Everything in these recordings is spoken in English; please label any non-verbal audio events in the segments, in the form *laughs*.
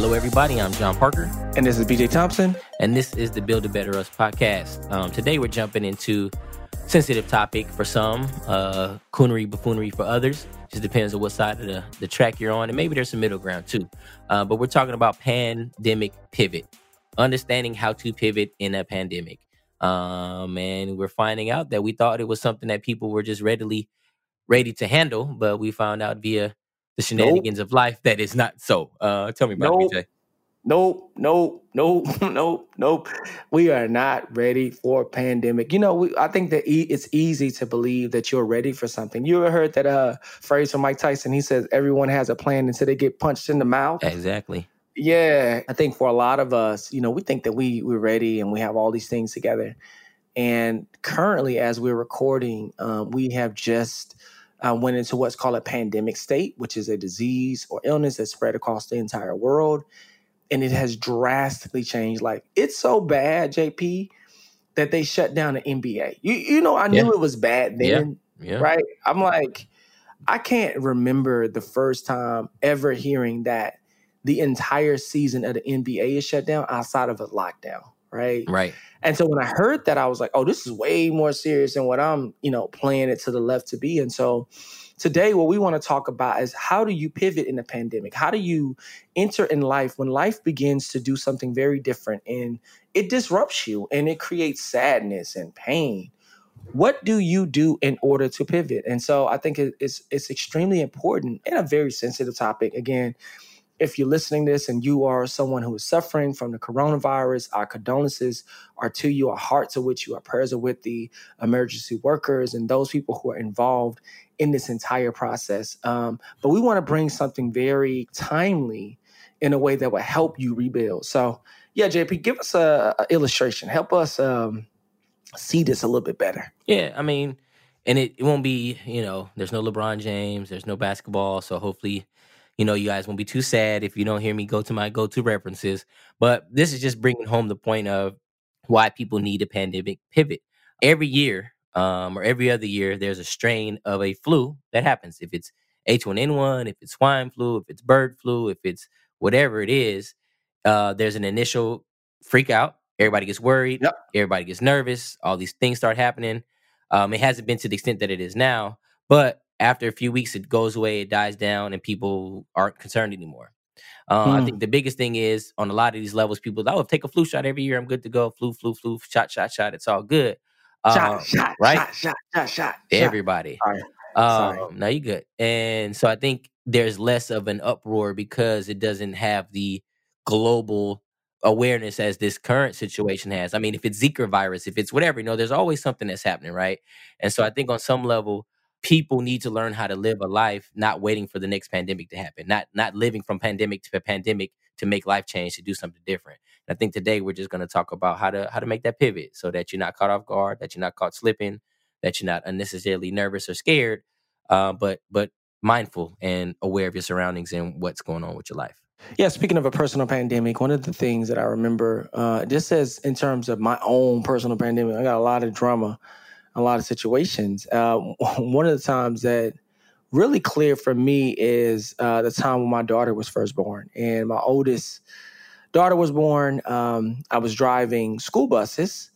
Hello, everybody. I'm John Parker. And this is BJ Thompson. And this is the Build a Better Us podcast. Um, today, we're jumping into sensitive topic for some, uh, coonery, buffoonery for others. Just depends on what side of the, the track you're on. And maybe there's some middle ground too. Uh, but we're talking about pandemic pivot, understanding how to pivot in a pandemic. Um, and we're finding out that we thought it was something that people were just readily ready to handle, but we found out via the shenanigans nope. of life that is not so. Uh, tell me about nope. BJ. Nope, nope, nope, *laughs* nope, nope. We are not ready for a pandemic. You know, we, I think that e- it's easy to believe that you're ready for something. You ever heard that uh, phrase from Mike Tyson? He says everyone has a plan until they get punched in the mouth. Exactly. Yeah, I think for a lot of us, you know, we think that we we're ready and we have all these things together. And currently, as we're recording, um, we have just uh, went into what's called a pandemic state, which is a disease or illness that's spread across the entire world. And it has drastically changed. Like, it's so bad, JP, that they shut down the NBA. You, you know, I knew yeah. it was bad then, yeah. Yeah. right? I'm like, I can't remember the first time ever hearing that the entire season of the NBA is shut down outside of a lockdown, right? Right. And so when I heard that, I was like, oh, this is way more serious than what I'm, you know, playing it to the left to be. And so today, what we want to talk about is how do you pivot in a pandemic? How do you enter in life when life begins to do something very different and it disrupts you and it creates sadness and pain? What do you do in order to pivot? And so I think it's it's extremely important and a very sensitive topic. Again, if you're listening to this and you are someone who is suffering from the coronavirus, our condolences are to you, our hearts are with you, our prayers are with the emergency workers and those people who are involved in this entire process. Um, but we want to bring something very timely in a way that will help you rebuild. So, yeah, JP, give us a, a illustration. Help us um, see this a little bit better. Yeah, I mean, and it, it won't be, you know, there's no LeBron James, there's no basketball, so hopefully you know, you guys won't be too sad if you don't hear me go to my go to references. But this is just bringing home the point of why people need a pandemic pivot. Every year, um, or every other year, there's a strain of a flu that happens. If it's H1N1, if it's swine flu, if it's bird flu, if it's whatever it is, uh, there's an initial freak out. Everybody gets worried. Yep. Everybody gets nervous. All these things start happening. Um, it hasn't been to the extent that it is now, but after a few weeks it goes away it dies down and people aren't concerned anymore. Uh, hmm. i think the biggest thing is on a lot of these levels people oh take a flu shot every year i'm good to go flu flu flu shot shot shot it's all good. Shot um, shot right? shot shot shot shot. Everybody. Sorry. Sorry. Um, now you good. And so i think there's less of an uproar because it doesn't have the global awareness as this current situation has. I mean if it's zika virus if it's whatever you know there's always something that's happening right? And so i think on some level people need to learn how to live a life not waiting for the next pandemic to happen not not living from pandemic to pandemic to make life change to do something different. And i think today we're just going to talk about how to how to make that pivot so that you're not caught off guard that you're not caught slipping that you're not unnecessarily nervous or scared uh, but but mindful and aware of your surroundings and what's going on with your life. Yeah, speaking of a personal pandemic, one of the things that I remember, uh, just as in terms of my own personal pandemic, I got a lot of drama a lot of situations. Uh, *laughs* one of the times that really clear for me is uh, the time when my daughter was first born, and my oldest daughter was born. Um, I was driving school buses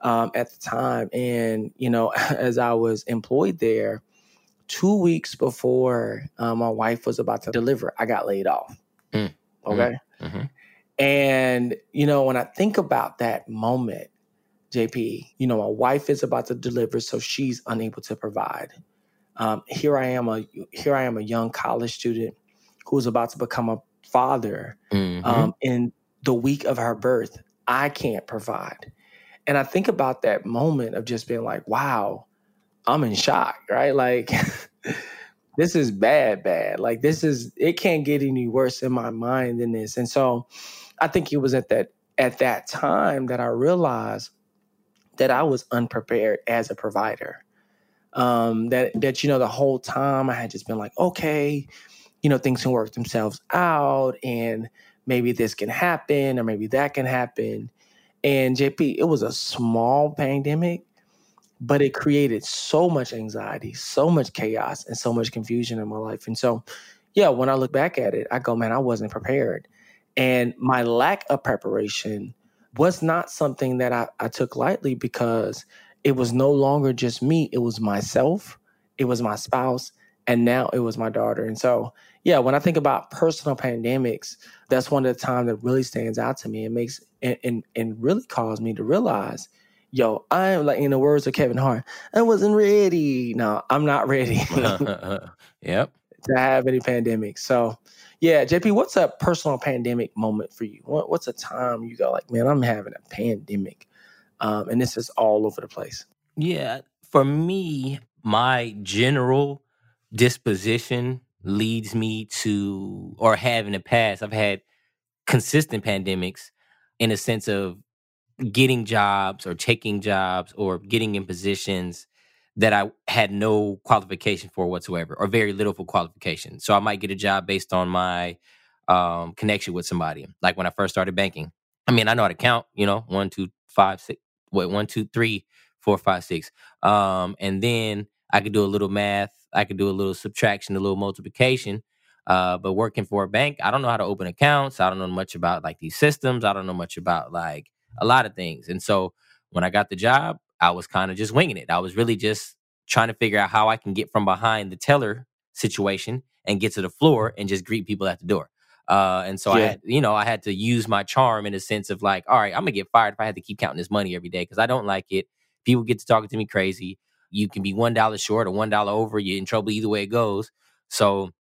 um, at the time, and you know, *laughs* as I was employed there, two weeks before uh, my wife was about to deliver, I got laid off. Mm. Okay. Mm-hmm. And, you know, when I think about that moment, JP, you know, my wife is about to deliver, so she's unable to provide. Um, here I am, a here I am, a young college student who is about to become a father. Mm-hmm. Um, in the week of her birth, I can't provide, and I think about that moment of just being like, "Wow, I'm in shock," right? Like, *laughs* this is bad, bad. Like, this is it can't get any worse in my mind than this, and so I think it was at that at that time that I realized that I was unprepared as a provider. Um, that that you know the whole time I had just been like, okay, you know things can work themselves out, and maybe this can happen, or maybe that can happen. And JP, it was a small pandemic, but it created so much anxiety, so much chaos, and so much confusion in my life. And so, yeah, when I look back at it, I go, man, I wasn't prepared. And my lack of preparation was not something that I, I took lightly because it was no longer just me, it was myself, it was my spouse, and now it was my daughter. And so, yeah, when I think about personal pandemics, that's one of the times that really stands out to me. It makes and, and, and really caused me to realize, yo, I'm like in the words of Kevin Hart, I wasn't ready. No, I'm not ready *laughs* *laughs* yep. to have any pandemics. So yeah, JP, what's a personal pandemic moment for you? What, what's a time you go like, man, I'm having a pandemic, um, and this is all over the place. Yeah, for me, my general disposition leads me to, or have in the past, I've had consistent pandemics in a sense of getting jobs or taking jobs or getting in positions that I had no qualification for whatsoever or very little for qualification. So I might get a job based on my um, connection with somebody. Like when I first started banking. I mean, I know how to count, you know, one, two, five, six, wait, one, two, three, four, five, six. Um, and then I could do a little math. I could do a little subtraction, a little multiplication. Uh, but working for a bank, I don't know how to open accounts. I don't know much about like these systems. I don't know much about like a lot of things. And so when I got the job, I was kind of just winging it. I was really just trying to figure out how I can get from behind the teller situation and get to the floor and just greet people at the door. Uh, and so Yeah. I had, you know, I had to use my charm in a sense of like, all right, I'm gonna get fired if I had to keep counting this money every day because I don't like it. People get to talking to me crazy. You can be one dollar short or one dollar over. You're in trouble either way it goes. So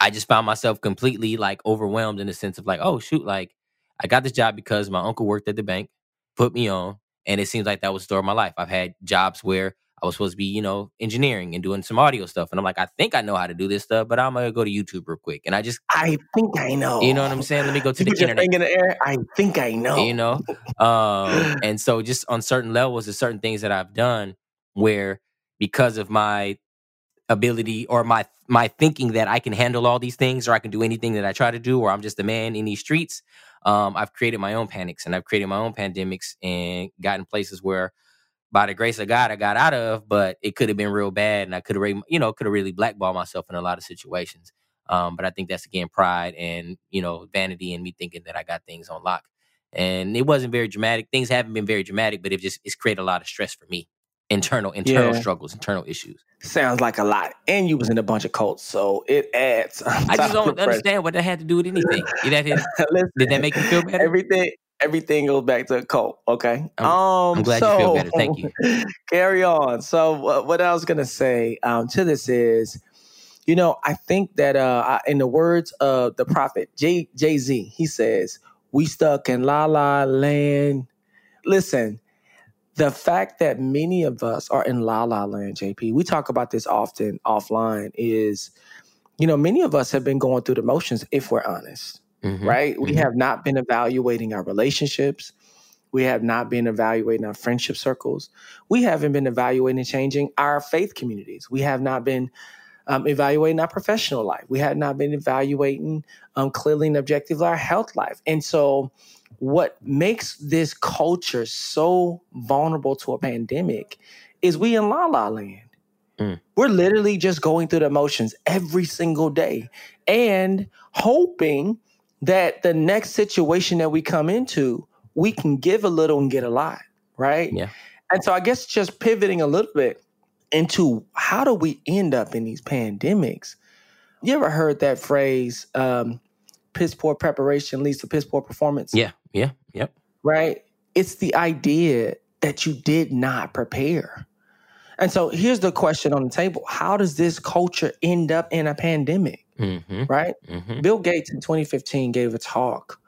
I just found myself completely like overwhelmed in the sense of like, oh shoot, like I got this job because my uncle worked at the bank, put me on, and it seems like that was the story of my life. I've had jobs where I was supposed to be, you know, engineering and doing some audio stuff, and I'm like, I think I know how to do this stuff, but I'm gonna go to YouTube real quick, and I just, I think I know. you know what I'm saying? Let me go *laughs* to You the internet in the air. I think I know. you know um *laughs* and so just on certain levels there's certain things that i've done where because of my ability or my my thinking that i can handle all these things or i can do anything that i try to do or i'm just a man in these streets um i've created my own panics and i've created my own pandemics and gotten places where by the grace of god i got out of but it could have been real bad and i could have you know could have really blackballed myself in a lot of situations um but i think that's again pride and you know vanity and me thinking that i got things on lock and it wasn't very dramatic. Things haven't been very dramatic, but it just it's created a lot of stress for me. Internal internal Yeah. struggles, internal issues. Sounds like a lot. And you was in a bunch of cults, so it adds. *laughs* I just don't the pressure. understand what that had to do with anything. Did that, *laughs* Listen, did that make you feel better? everything everything goes back to a cult okay um I'm glad so, you feel better. Thank you. *laughs* carry on so what, what i was gonna say um to this is you know i think that uh I- in the words of the prophet J, jay-z he says we stuck in la la land listen the fact that many of us are in la la land jp we talk about this often offline is you know many of us have been going through the motions if we're honest Mhm, right? We mhm. have not been evaluating our relationships. We have not been evaluating our friendship circles. We haven't been evaluating and changing our faith communities. We have not been um, evaluating our professional life. We have not been evaluating um, clearly and objectively our health life. And so, what makes this culture so vulnerable to a pandemic is we in la la land. Mm. We're literally just going through the motions every single day and hoping that the next situation that we come into, we can give a little and get a lot, right? Yeah. And so I guess just pivoting a little bit into how do we end up in these pandemics? You ever heard that phrase, um, piss poor preparation leads to piss poor performance. Yeah, yeah, yep. Right? It's the idea that you did not prepare. And so here's the question on the table How does this culture end up in a pandemic? Mm-hmm. Right? Mm-hmm. Bill Gates in 2015 gave a talk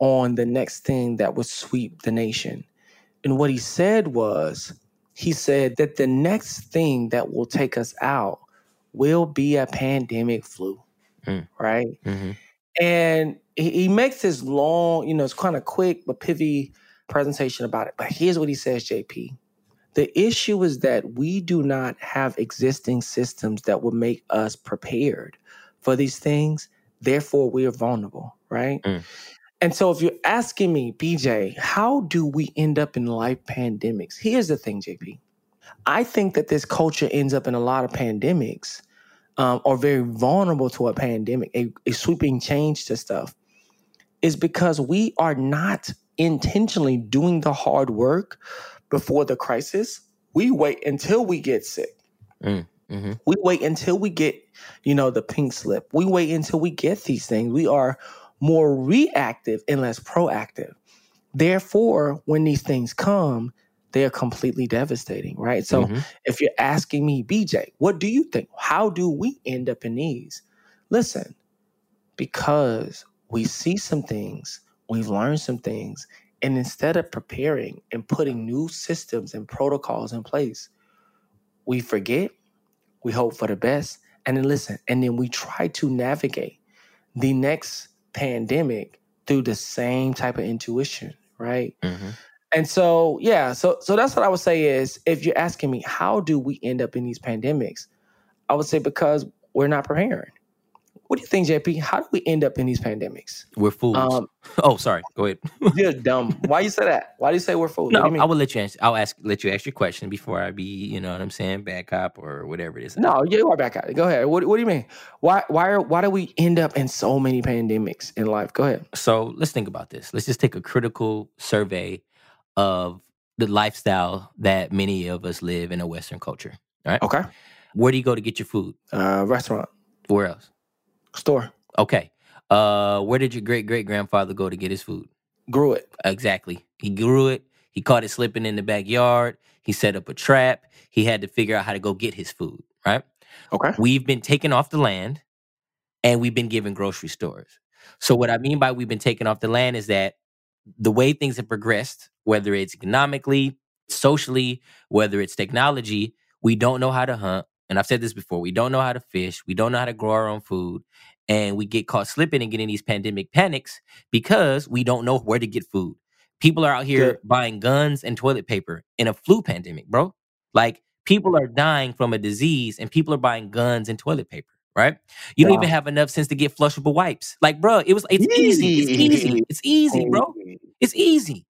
on the next thing that would sweep the nation. And what he said was, he said that the next thing that will take us out will be a pandemic flu. Mm. Right? Mm-hmm. And he, he makes this long, you know, it's kind of quick but pithy presentation about it. But here's what he says, JP. The issue is that we do not have existing systems that will make us prepared for these things. Therefore, we are vulnerable, right? Mm. And so, if you're asking me, BJ, how do we end up in life pandemics? Here's the thing, JP. I think that this culture ends up in a lot of pandemics um, or very vulnerable to a pandemic, a, a sweeping change to stuff, is because we are not intentionally doing the hard work before the crisis. We wait until we get sick. Mm. Mm-hmm. We wait until we get, you know, the pink slip. We wait until we get these things. We are more reactive and less proactive. Therefore, when these things come, they are completely devastating, right? So Mhm. if you're asking me, BJ, what do you think? How do we end up in these? Listen, because we see some things, we've learned some things, and instead of preparing and putting new systems and protocols in place, we forget, we hope for the best, and then listen, and then we try to navigate the next pandemic through the same type of intuition, right? Mm-hmm. And so, yeah, so so that's what I would say is if you're asking me how do we end up in these pandemics, I would say because we're not preparing. What do you think, JP? How do we end up in these pandemics? We're fools. Um, *laughs* oh, sorry. Go ahead. *laughs* you're dumb. Why you say that? Why do you say we're fools? No, what do you mean? I will let you answer. I'll ask, let you ask your question before I be, you know what I'm saying, bad cop or whatever it is. no, you are back at it. Go ahead. What, what do you mean? Why why are why do we end up in so many pandemics in life? Go ahead. So let's think about this. Let's just take a critical survey of the lifestyle that many of us live in a Western culture. All right. Okay. Where do you go to get your food? Uh, restaurant, Where else? store, Okay. Uh, where did your great great grandfather go to get his food? grew it. Exactly. He grew it. He caught it slipping in the backyard. He set up a trap. He had to figure out how to go get his food. Right. Okay. We've been taken off the land and we've been given grocery stores. So, what I mean by we've been taken off the land is that the way things have progressed, whether it's economically, socially, whether it's technology, we don't know how to hunt. And I've said this before we don't know how to fish, we don't know how to grow our own food. And we get caught slipping and getting these pandemic panics because we don't know where to get food. People are out here buying guns and toilet paper in a flu pandemic, bro. Like people are dying from a disease and people are buying guns and toilet paper, right? You don't even have enough sense to get flushable wipes. Like, bro, it was it's easy. It's easy. It's easy, bro. It's easy.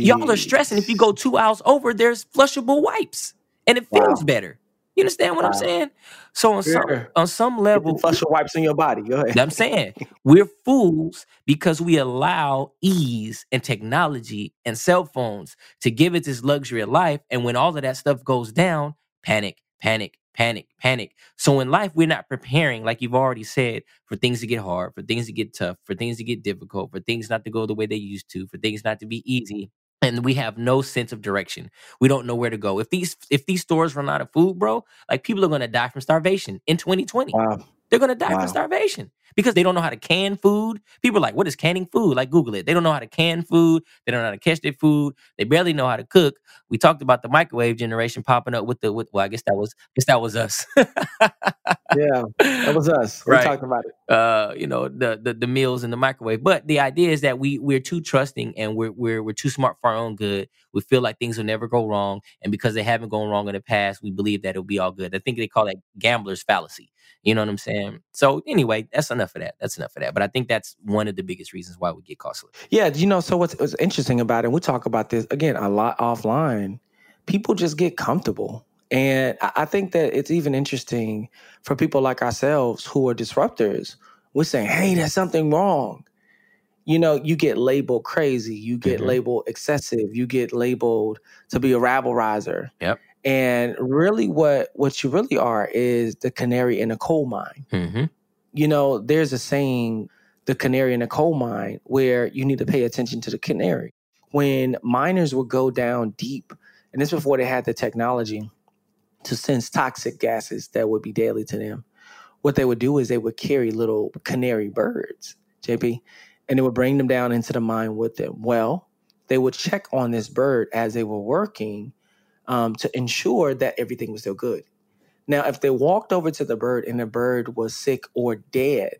Y'all are stressing if you go two hours over, there's flushable wipes. And it feels Wow. better. You understand what I'm saying? So on some on some level, the flush wipes in your body. Go ahead. I'm saying we're fools because we allow ease and technology and cell phones to give it this luxury of life. And when all of that stuff goes down, panic, panic, panic, panic. So in life, we're not preparing, like you've already said, for things to get hard, for things to get tough, for things to get difficult, for things not to go the way they used to, for things not to be easy. And we have no sense of direction. We don't know where to go. If these if these stores run out of food, bro, like people are gonna die from starvation in 2020. Wow. They're gonna die Wow. from starvation because they don't know how to can food. People are like, what is canning food? Like Google it. They don't know how to can food. They don't know how to catch their food. They barely know how to cook. We talked about the microwave generation popping up with the with well, I guess that was I guess that was us. Yeah, that was us. *laughs* We Right. talked about it. uh, you know, the, the the meals in the microwave. But the idea is that we we're too trusting and we're we're we're too smart for our own good. We feel like things will never go wrong, and because they haven't gone wrong in the past, we believe that it'll be all good. I think they call that gambler's fallacy. You know what I'm saying? So anyway, that's enough of that. That's enough of that. But I think that's one of the biggest reasons why we get costly. Yeah, you know, so what's, what's interesting about it, we talk about this again a lot offline, people just get comfortable. And I think that it's even interesting for people like ourselves who are disruptors. We're saying, hey, there's something wrong. You know, you get labeled crazy, you get Mhm. labeled excessive, you get labeled to be a rabble riser. Yep. And really what what you really are is the canary in a coal mine. Mm-hmm. You know, there's a saying the canary in a coal mine where you need to pay attention to the canary. When miners would go down deep, and this before they had the technology to sense toxic gases that would be deadly to them, what they would do is they would carry little canary birds, JP, and they would bring them down into the mine with them. Well, they would check on this bird as they were working um, to ensure that everything was still good. Now, if they walked over to the bird and the bird was sick or dead,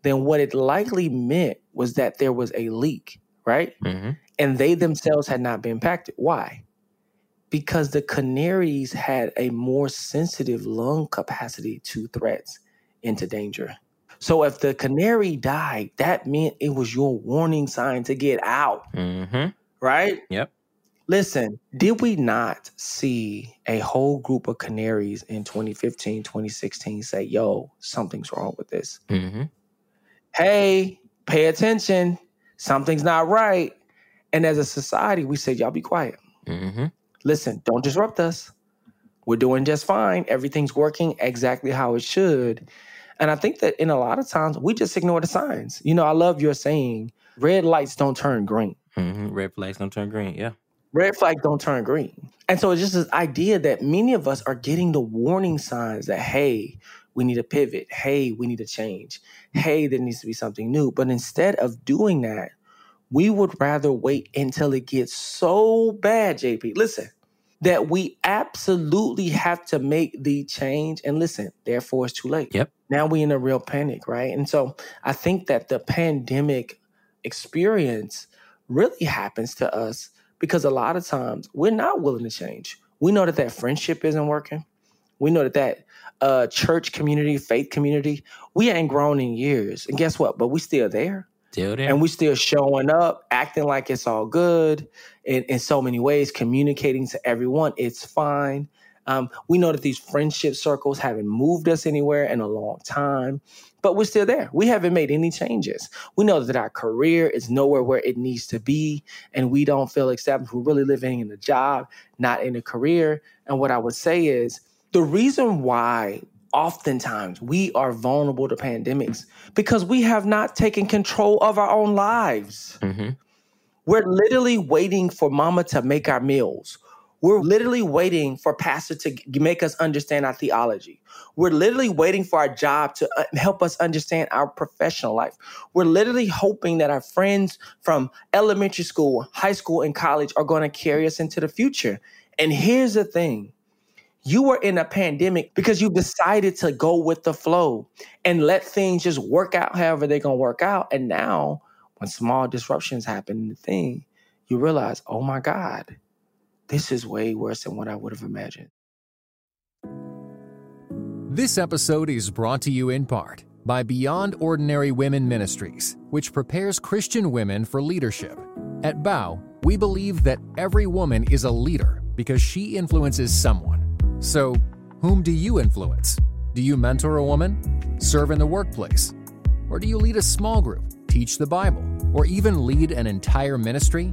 then what it likely meant was that there was a leak, right? Mm-hmm. And they themselves had not been impacted. Why? Because the canaries had a more sensitive lung capacity to threats into danger. So if the canary died, that meant it was your warning sign to get out, Mm-hmm. right? Yep. Listen, did we not see a whole group of canaries in 2015, 2016 say, yo, something's wrong with this? Mm-hmm. Hey, pay attention. Something's not right. And as a society, we said, y'all be quiet. Mm-hmm. Listen, don't disrupt us. We're doing just fine. Everything's working exactly how it should. And I think that in a lot of times, we just ignore the signs. You know, I love your saying, red lights don't turn green. Mm-hmm. Red flags don't turn green. Yeah. Red flag don't turn green. And so it's just this idea that many of us are getting the warning signs that, hey, we need to pivot. Hey, we need to change. Hey, there needs to be something new. But instead of doing that, we would rather wait until it gets so bad, JP. Listen, that we absolutely have to make the change. And listen, therefore it's too late. Yep. Now we're in a real panic, right? And so I think that the pandemic experience really happens to us because a lot of times we're not willing to change. We know that that friendship isn't working. We know that that uh, church community, faith community, we ain't grown in years. And guess what? But we still there. Still there. And we still showing up, acting like it's all good in, in so many ways, communicating to everyone it's fine. Um, we know that these friendship circles haven't moved us anywhere in a long time, but we're still there. We haven't made any changes. We know that our career is nowhere where it needs to be, and we don't feel accepted. We're really living in a job, not in a career. And what I would say is the reason why oftentimes we are vulnerable to pandemics because we have not taken control of our own lives. mm-hmm. We're literally waiting for mama to make our meals. We're literally waiting for pastor to make us understand our theology. We're literally waiting for our job to uh, help us understand our professional life. We're literally hoping that our friends from elementary school, high school, and college are going to carry us into the future. And here's the thing you were in a pandemic because you decided to go with the flow and let things just work out however they're going to work out. And now, when small disruptions happen in the thing, you realize, oh my God, this is way worse than what I would have imagined. This episode is brought to you in part by Beyond Ordinary Women Ministries, which prepares Christian women for leadership. At Bow, we believe that every woman is a leader because she influences someone. So, whom do you influence? Do you mentor a woman? Serve in the workplace? Or do you lead a small group, teach the Bible, or even lead an entire ministry?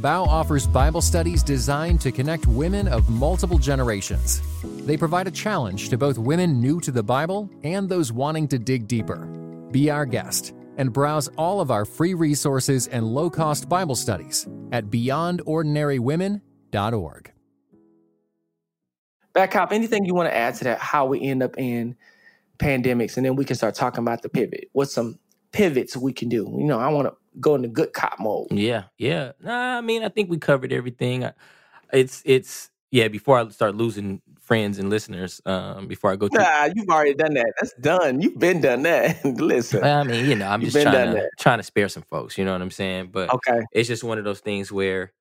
Bow offers Bible studies designed to connect women of multiple generations. They provide a challenge to both women new to the Bible and those wanting to dig deeper. Be our guest and browse all of our free resources and low cost Bible studies at beyondordinarywomen.org. Back Cop, anything you want to add to that, how we end up in pandemics, and then we can start talking about the pivot. What's some pivots we can do? You know, I want to go into good cop mode. Yeah, yeah. Nah, I mean, I think we covered everything. It's it's yeah. Before I start losing friends and listeners, um, before I go through. Nah, you've already done that. That's done. You've been done that. *laughs* Listen. I mean, you know, I'm just trying to trying to spare some folks. You know what I'm saying? But Okay. it's just one of those things where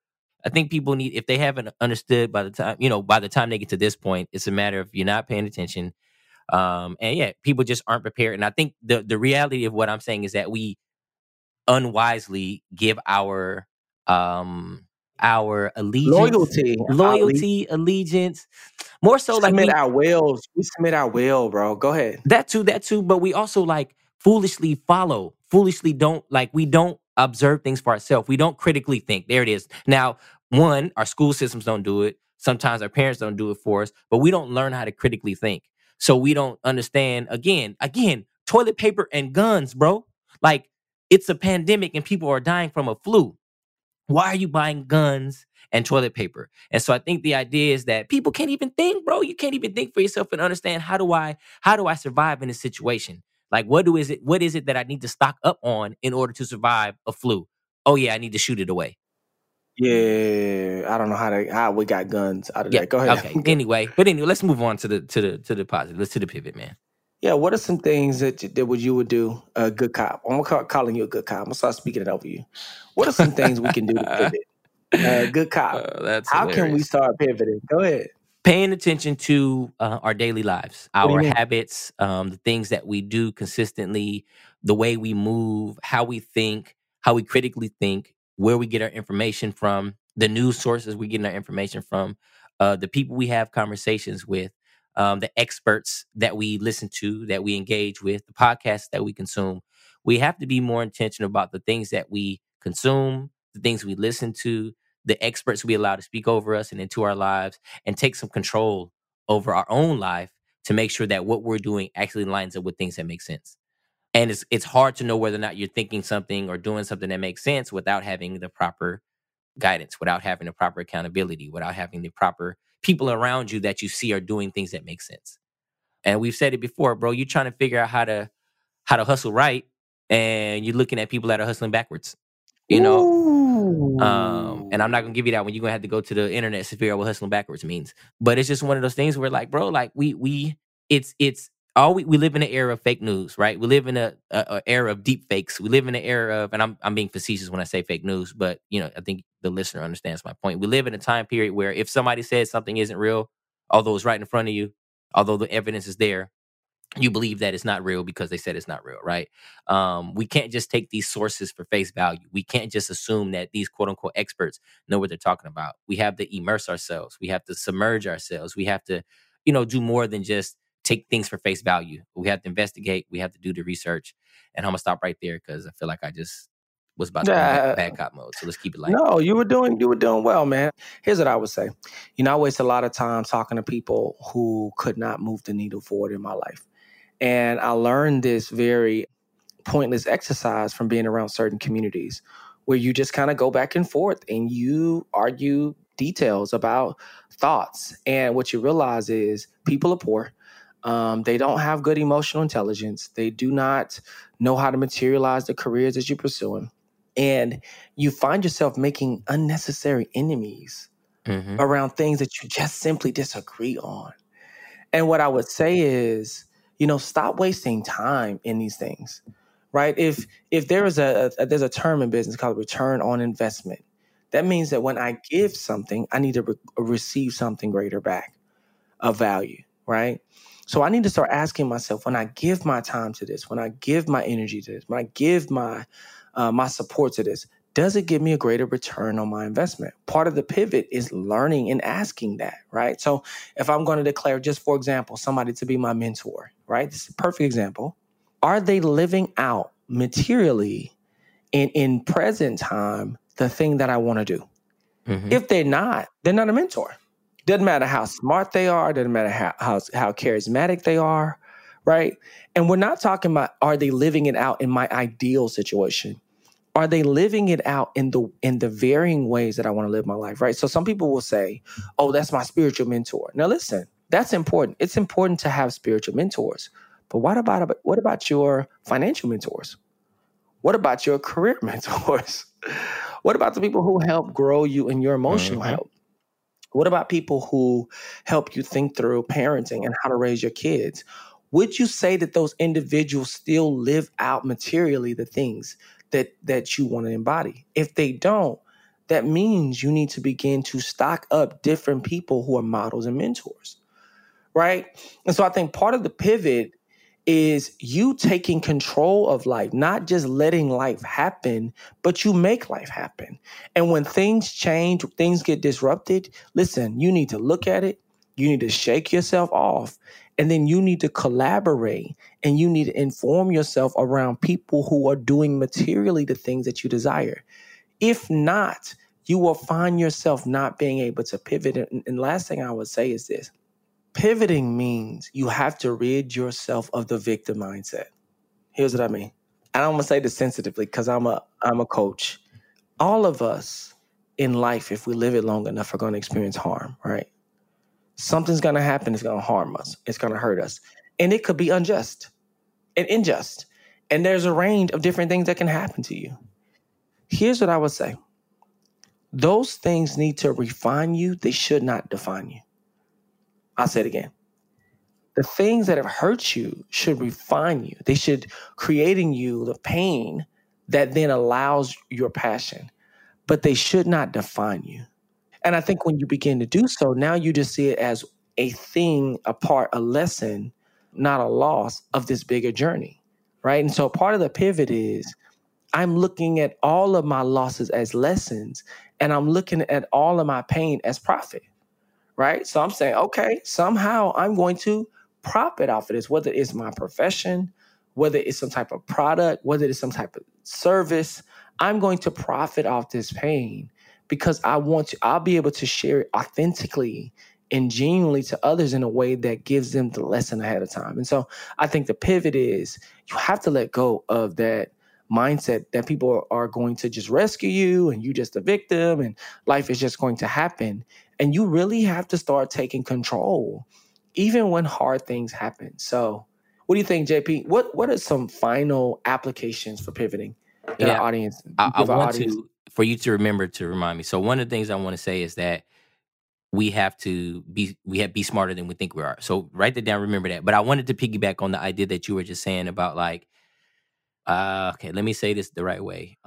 I think people need if they haven't understood by the time you know by the time they get to this point, it's a matter of you're not paying attention. Um, and yeah, people just aren't prepared. And I think the the reality of what I'm saying is that we unwisely give our um our allegiance, Loyalty. Loyalty, allegiance. More so like submit our wills. We submit our will, bro. Go ahead. that too, that too, but we also like foolishly follow, foolishly don't like we don't observe things for ourselves. We don't critically think. There it is. Now, one, our school systems don't do it. Sometimes our parents don't do it for us, but we don't learn how to critically think. So we don't understand again, again, toilet paper and guns, bro. Like it's a pandemic and people are dying from a flu. Why are you buying guns and toilet paper? And so I think the idea is that people can't even think, bro. You can't even think for yourself and understand how do I how do I survive in this situation? Like what do is it what is it that I need to stock up on in order to survive a flu? Oh yeah, I need to shoot it away. Yeah, I don't know how to how we got guns out of Yeah. that. Go ahead. Okay. *laughs* Anyway, but anyway, let's move on to the to the to the positive. Let's to the pivot, man. Yeah, what are some things that you, that would you would do a good cop? I'm gonna call, calling you a good cop. I'm gonna start speaking it over you. What are some things we can do to *laughs* pivot? Uh, good cop. Uh, that's How can we start pivoting? Go ahead. paying attention to uh, our daily lives, What do you our habits, um, the things that we do consistently, the way we move, how we think, how we critically think, where we get our information from, the news sources we get our information from, uh, the people we have conversations with, um, the experts that we listen to, that we engage with, the podcasts that we consume. We have to be more intentional about the things that we consume, the things we listen to, the experts we allow to speak over us and into our lives and take some control over our own life to make sure that what we're doing actually lines up with things that make sense. And it's it's hard to know whether or not you're thinking something or doing something that makes sense without having the proper guidance, without having the proper accountability, without having the proper people around you that you see are doing things that make sense. And we've said it before, bro. You're trying to figure out how to how to hustle right, and you're looking at people that are hustling backwards. You know, um, and I'm not gonna give you that one. You're gonna have to go to the internet to figure out what hustling backwards means. But it's just one of those things where, like, bro, like we we it's it's all we, we live in an era of fake news, right? We live in a, a, a era of deep fakes. We live in an era of, and I'm I'm being facetious when I say fake news, but you know, I think the listener understands my point. We live in a time period where if somebody says something isn't real, although it's right in front of you, although the evidence is there, you believe that it's not real because they said it's not real, right? Um, we can't just take these sources for face value. We can't just assume that these quote unquote experts know what they're talking about. We have to immerse ourselves. We have to submerge ourselves. We have to, you know, do more than just take things for face value. We have to investigate. We have to do the research. And I'm gonna stop right there because I feel like I just was about to into bad cop mode. So let's keep it light. No, you were doing you were doing well, man. Here's what I would say. You know, I waste a lot of time talking to people who could not move the needle forward in my life. And I learned this very pointless exercise from being around certain communities where you just kind of go back and forth and you argue details about thoughts. And what you realize is people are poor. Um, they don't have good emotional intelligence. They do not know how to materialize the careers that you're pursuing. And you find yourself making unnecessary enemies Mhm. around things that you just simply disagree on. And what I would say is, you know, stop wasting time in these things, right? If if there is a, a there's a term in business called return on investment, that means that when I give something, I need to re- receive something greater back of value, right? So I need to start asking myself when I give my time to this, when I give my energy to this, when I give my uh, my support to this, does it give me a greater return on my investment? Part of the pivot is learning and asking that, right? So if I'm going to declare, just for example, somebody to be my mentor, right? This is a perfect example. Are they living out materially in in present time the thing that I want to do? Mhm. If they're not, they're not a mentor. Doesn't matter how smart they are, doesn't matter how, how how charismatic they are, right? And we're not talking about are they living it out in my ideal situation? Are they living it out in the in the varying ways that I want to live my life, right? So some people will say, "Oh, that's my spiritual mentor." Now listen, that's important. It's important to have spiritual mentors. But what about what about your financial mentors? What about your career *laughs* mentors? what about the people who help grow you in your emotional Mhm. health? What about people who help you think through parenting and how to raise your kids? Would you say that those individuals still live out materially the things that that you want to embody? If they don't, that means you need to begin to stock up different people who are models and mentors. Right? And so I think part of the pivot is you taking control of life, not just letting life happen, but you make life happen. And when things change, things get disrupted, listen, you need to look at it, you need to shake yourself off, and then you need to collaborate and you need to inform yourself around people who are doing materially the things that you desire. If not, you will find yourself not being able to pivot. And, last thing I would say is this Pivoting means you have to rid yourself of the victim mindset. Here's what I mean. I don't want to say this sensitively because I'm a I'm a coach. All of us in life, if we live it long enough, are going to experience harm, right? Something's going to happen. It's going to harm us. It's going to hurt us, and it could be unjust and unjust. And there's a range of different things that can happen to you. Here's what I would say: those things need to refine you. They should not define you. I'll say it again. The things that have hurt you should refine you. They should create in you the pain that then allows your passion, but they should not define you. And I think when you begin to do so, now you just see it as a thing, a part, a lesson, not a loss of this bigger journey. Right. And so part of the pivot is I'm looking at all of my losses as lessons, and I'm looking at all of my pain as profit right? So I'm saying, okay, somehow I'm going to profit off of this, whether it's my profession, whether it's some type of product, whether it's some type of service. I'm going to profit off this pain because I want to, I'll be able to share it authentically and genuinely to others in a way that gives them the lesson ahead of time. And so I think the pivot is you have to let go of that mindset that people are going to just rescue you and you just a victim and life is just going to happen and you really have to start taking control, even when hard things happen. So, what do you think, JP? What What are some final applications for pivoting in yeah, our audience? I, I want audience? to for you to remember to remind me. So, one of the things I want to say is that we have to be we have be smarter than we think we are. So, write that down. Remember that. But I wanted to piggyback on the idea that you were just saying about like, uh, okay, let me say this the right way.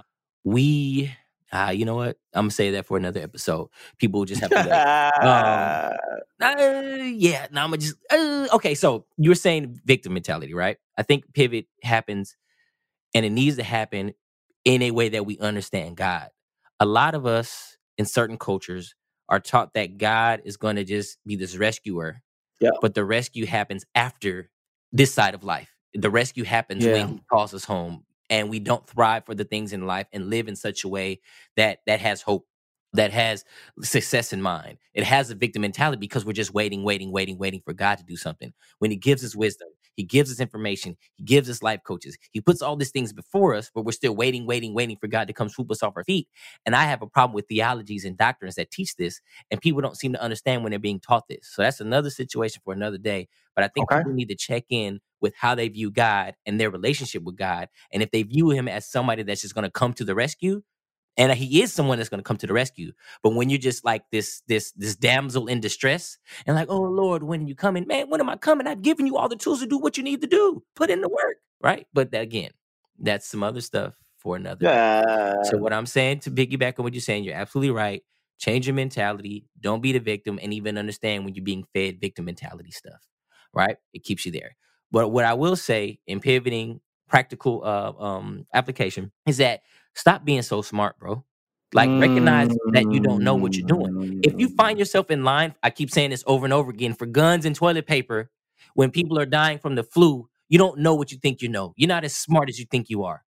We ah, you know what? I'm gonna say that for another episode. People just have to like, um, *laughs* uh, yeah. Now I'm gonna just uh, okay. So you were saying victim mentality, right? I think pivot happens, and it needs to happen in a way that we understand God. A lot of us in certain cultures are taught that God is going to just be this rescuer, yeah. but the rescue happens after this side of life. The rescue happens yeah. when He calls us home and we don't thrive for the things in life and live in such a way that that has hope that has success in mind. It has a victim mentality because we're just waiting, waiting, waiting, waiting for God to do something. When He gives us wisdom, He gives us information, He gives us life coaches, He puts all these things before us, but we're still waiting, waiting, waiting for God to come swoop us off our feet. And I have a problem with theologies and doctrines that teach this, and people don't seem to understand when they're being taught this. So that's another situation for another day. But I think okay. people need to check in with how they view God and their relationship with God. And if they view Him as somebody that's just going to come to the rescue, and he is someone that's going to come to the rescue. But when you're just like this, this, this damsel in distress, and like, oh Lord, when you coming, man? When am I coming? I've given you all the tools to do what you need to do. Put in the work, right? But again, that's some other stuff for another. Yeah. So what I'm saying to piggyback on what you're saying, you're absolutely right. Change your mentality. Don't be the victim, and even understand when you're being fed victim mentality stuff. Right? It keeps you there. But what I will say in pivoting practical uh, um, application is that Stop being so smart, bro. Like recognize that you don't know what you're doing. If you find mm. yourself in line, I keep saying this over and over again for guns and toilet paper, when people are dying from the flu, you don't know what you think you know. You're not as smart as you think you are.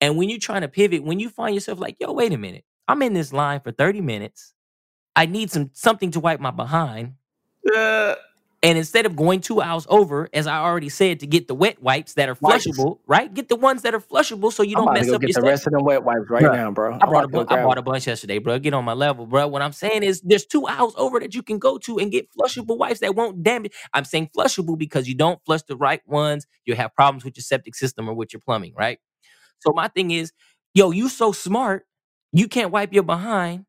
And when you're trying to pivot, when you find yourself like, yo, wait a minute, I'm in this line for 30 minutes. I need some something to wipe my behind. Uh, and instead of going two hours over, as I already said, to get the wet wipes that are flushable, wipes. right? Get the ones that are flushable so you I'm don't mess up get your the rest of them wet wipes right bro, now, bro. I brought, a, bu- I bought a bunch yesterday, bro. Get on my level, bro. What I'm saying is there's two hours over that you can go to and get flushable wipes that won't damage. I'm saying flushable because you don't flush the right ones. You have problems with your septic system or with your plumbing, right? So my thing is, yo, you so smart, you can't wipe your behind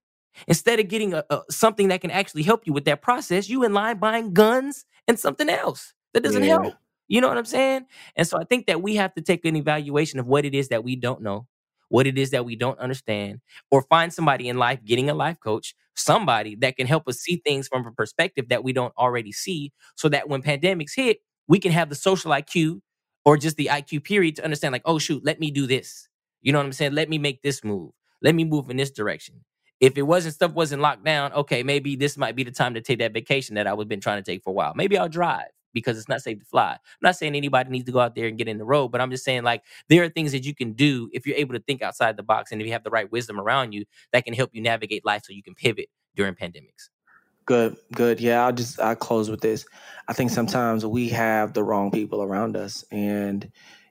Instead of getting a, a, something that can actually help you with that process, you in line buying guns and something else that doesn't yeah. help. You know what I'm saying? And so I think that we have to take an evaluation of what it is that we don't know, what it is that we don't understand, or find somebody in life, getting a life coach, somebody that can help us see things from a perspective that we don't already see, so that when pandemics hit, we can have the social IQ or just the IQ period to understand, like, oh, shoot, let me do this. You know what I'm saying? Let me make this move. Let me move in this direction. If it wasn't stuff wasn't locked down, okay, maybe this might be the time to take that vacation that I was been trying to take for a while. Maybe I'll drive because it's not safe to fly. I'm not saying anybody needs to go out there and get in the road, but I'm just saying like there are things that you can do if you're able to think outside the box and if you have the right wisdom around you that can help you navigate life so you can pivot during pandemics. Good, good. Yeah, I'll just I'll close with this. I think mm-hmm. sometimes we have the wrong people around us and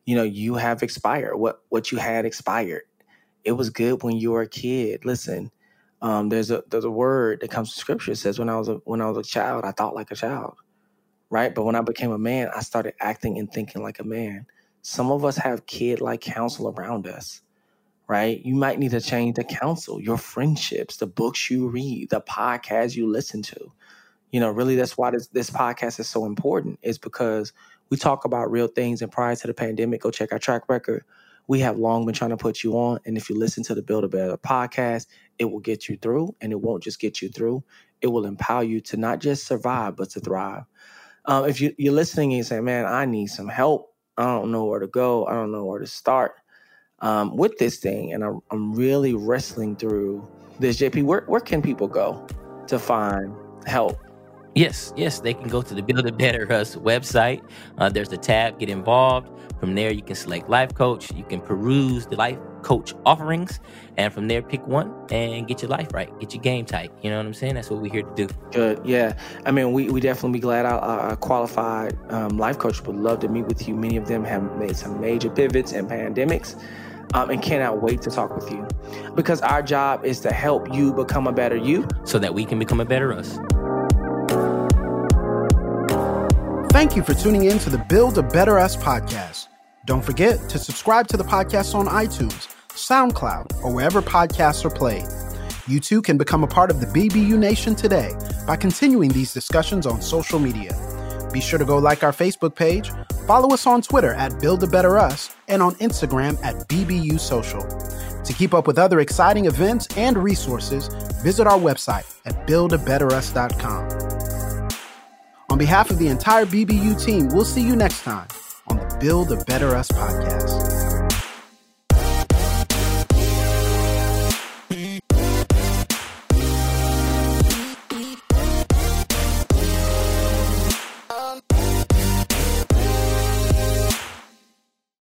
you know, you have expired. What what you had expired. It was good when you were a kid. Listen, um, there's a there's a word that comes from scripture. It says when I was a when I was a child, I thought like a child right? But when I became a man, I started acting and thinking like a man. Some of us have kid like counsel around us, right? You might need to change the counsel, your friendships, the books you read, the podcasts you listen to. You know, really, that's why this, this podcast is so important, is because we talk about real things. And prior to the pandemic, go check our track record. We have long been trying to put you on. And if you listen to the Build a Better podcast, it will get you through. And it won't just get you through, it will empower you to not just survive, but to thrive. Um, if you, you're listening and you say, man, I need some help. I don't know where to go. I don't know where to start um, with this thing. And I'm, I'm really wrestling through this. JP, where, where can people go to find help? Yes, yes, they can go to the Build a Better Us website. Uh, there's a tab, get involved. From there, you can select life coach. You can peruse the life coach offerings, and from there, pick one and get your life right, get your game tight. You know what I'm saying? That's what we're here to do. Good. Yeah. I mean, we, we definitely be glad our, our qualified um, life coach would love to meet with you. Many of them have made some major pivots and pandemics. Um, and cannot wait to talk with you because our job is to help you become a better you so that we can become a better us. Thank you for tuning in to the Build a Better Us podcast. Don't forget to subscribe to the podcast on iTunes, SoundCloud, or wherever podcasts are played. You too can become a part of the BBU Nation today by continuing these discussions on social media. Be sure to go like our Facebook page, follow us on Twitter at Build a Better Us, and on Instagram at BBU Social. To keep up with other exciting events and resources, visit our website at buildabetterus.com. On behalf of the entire BBU team, we'll see you next time on the Build a Better Us podcast.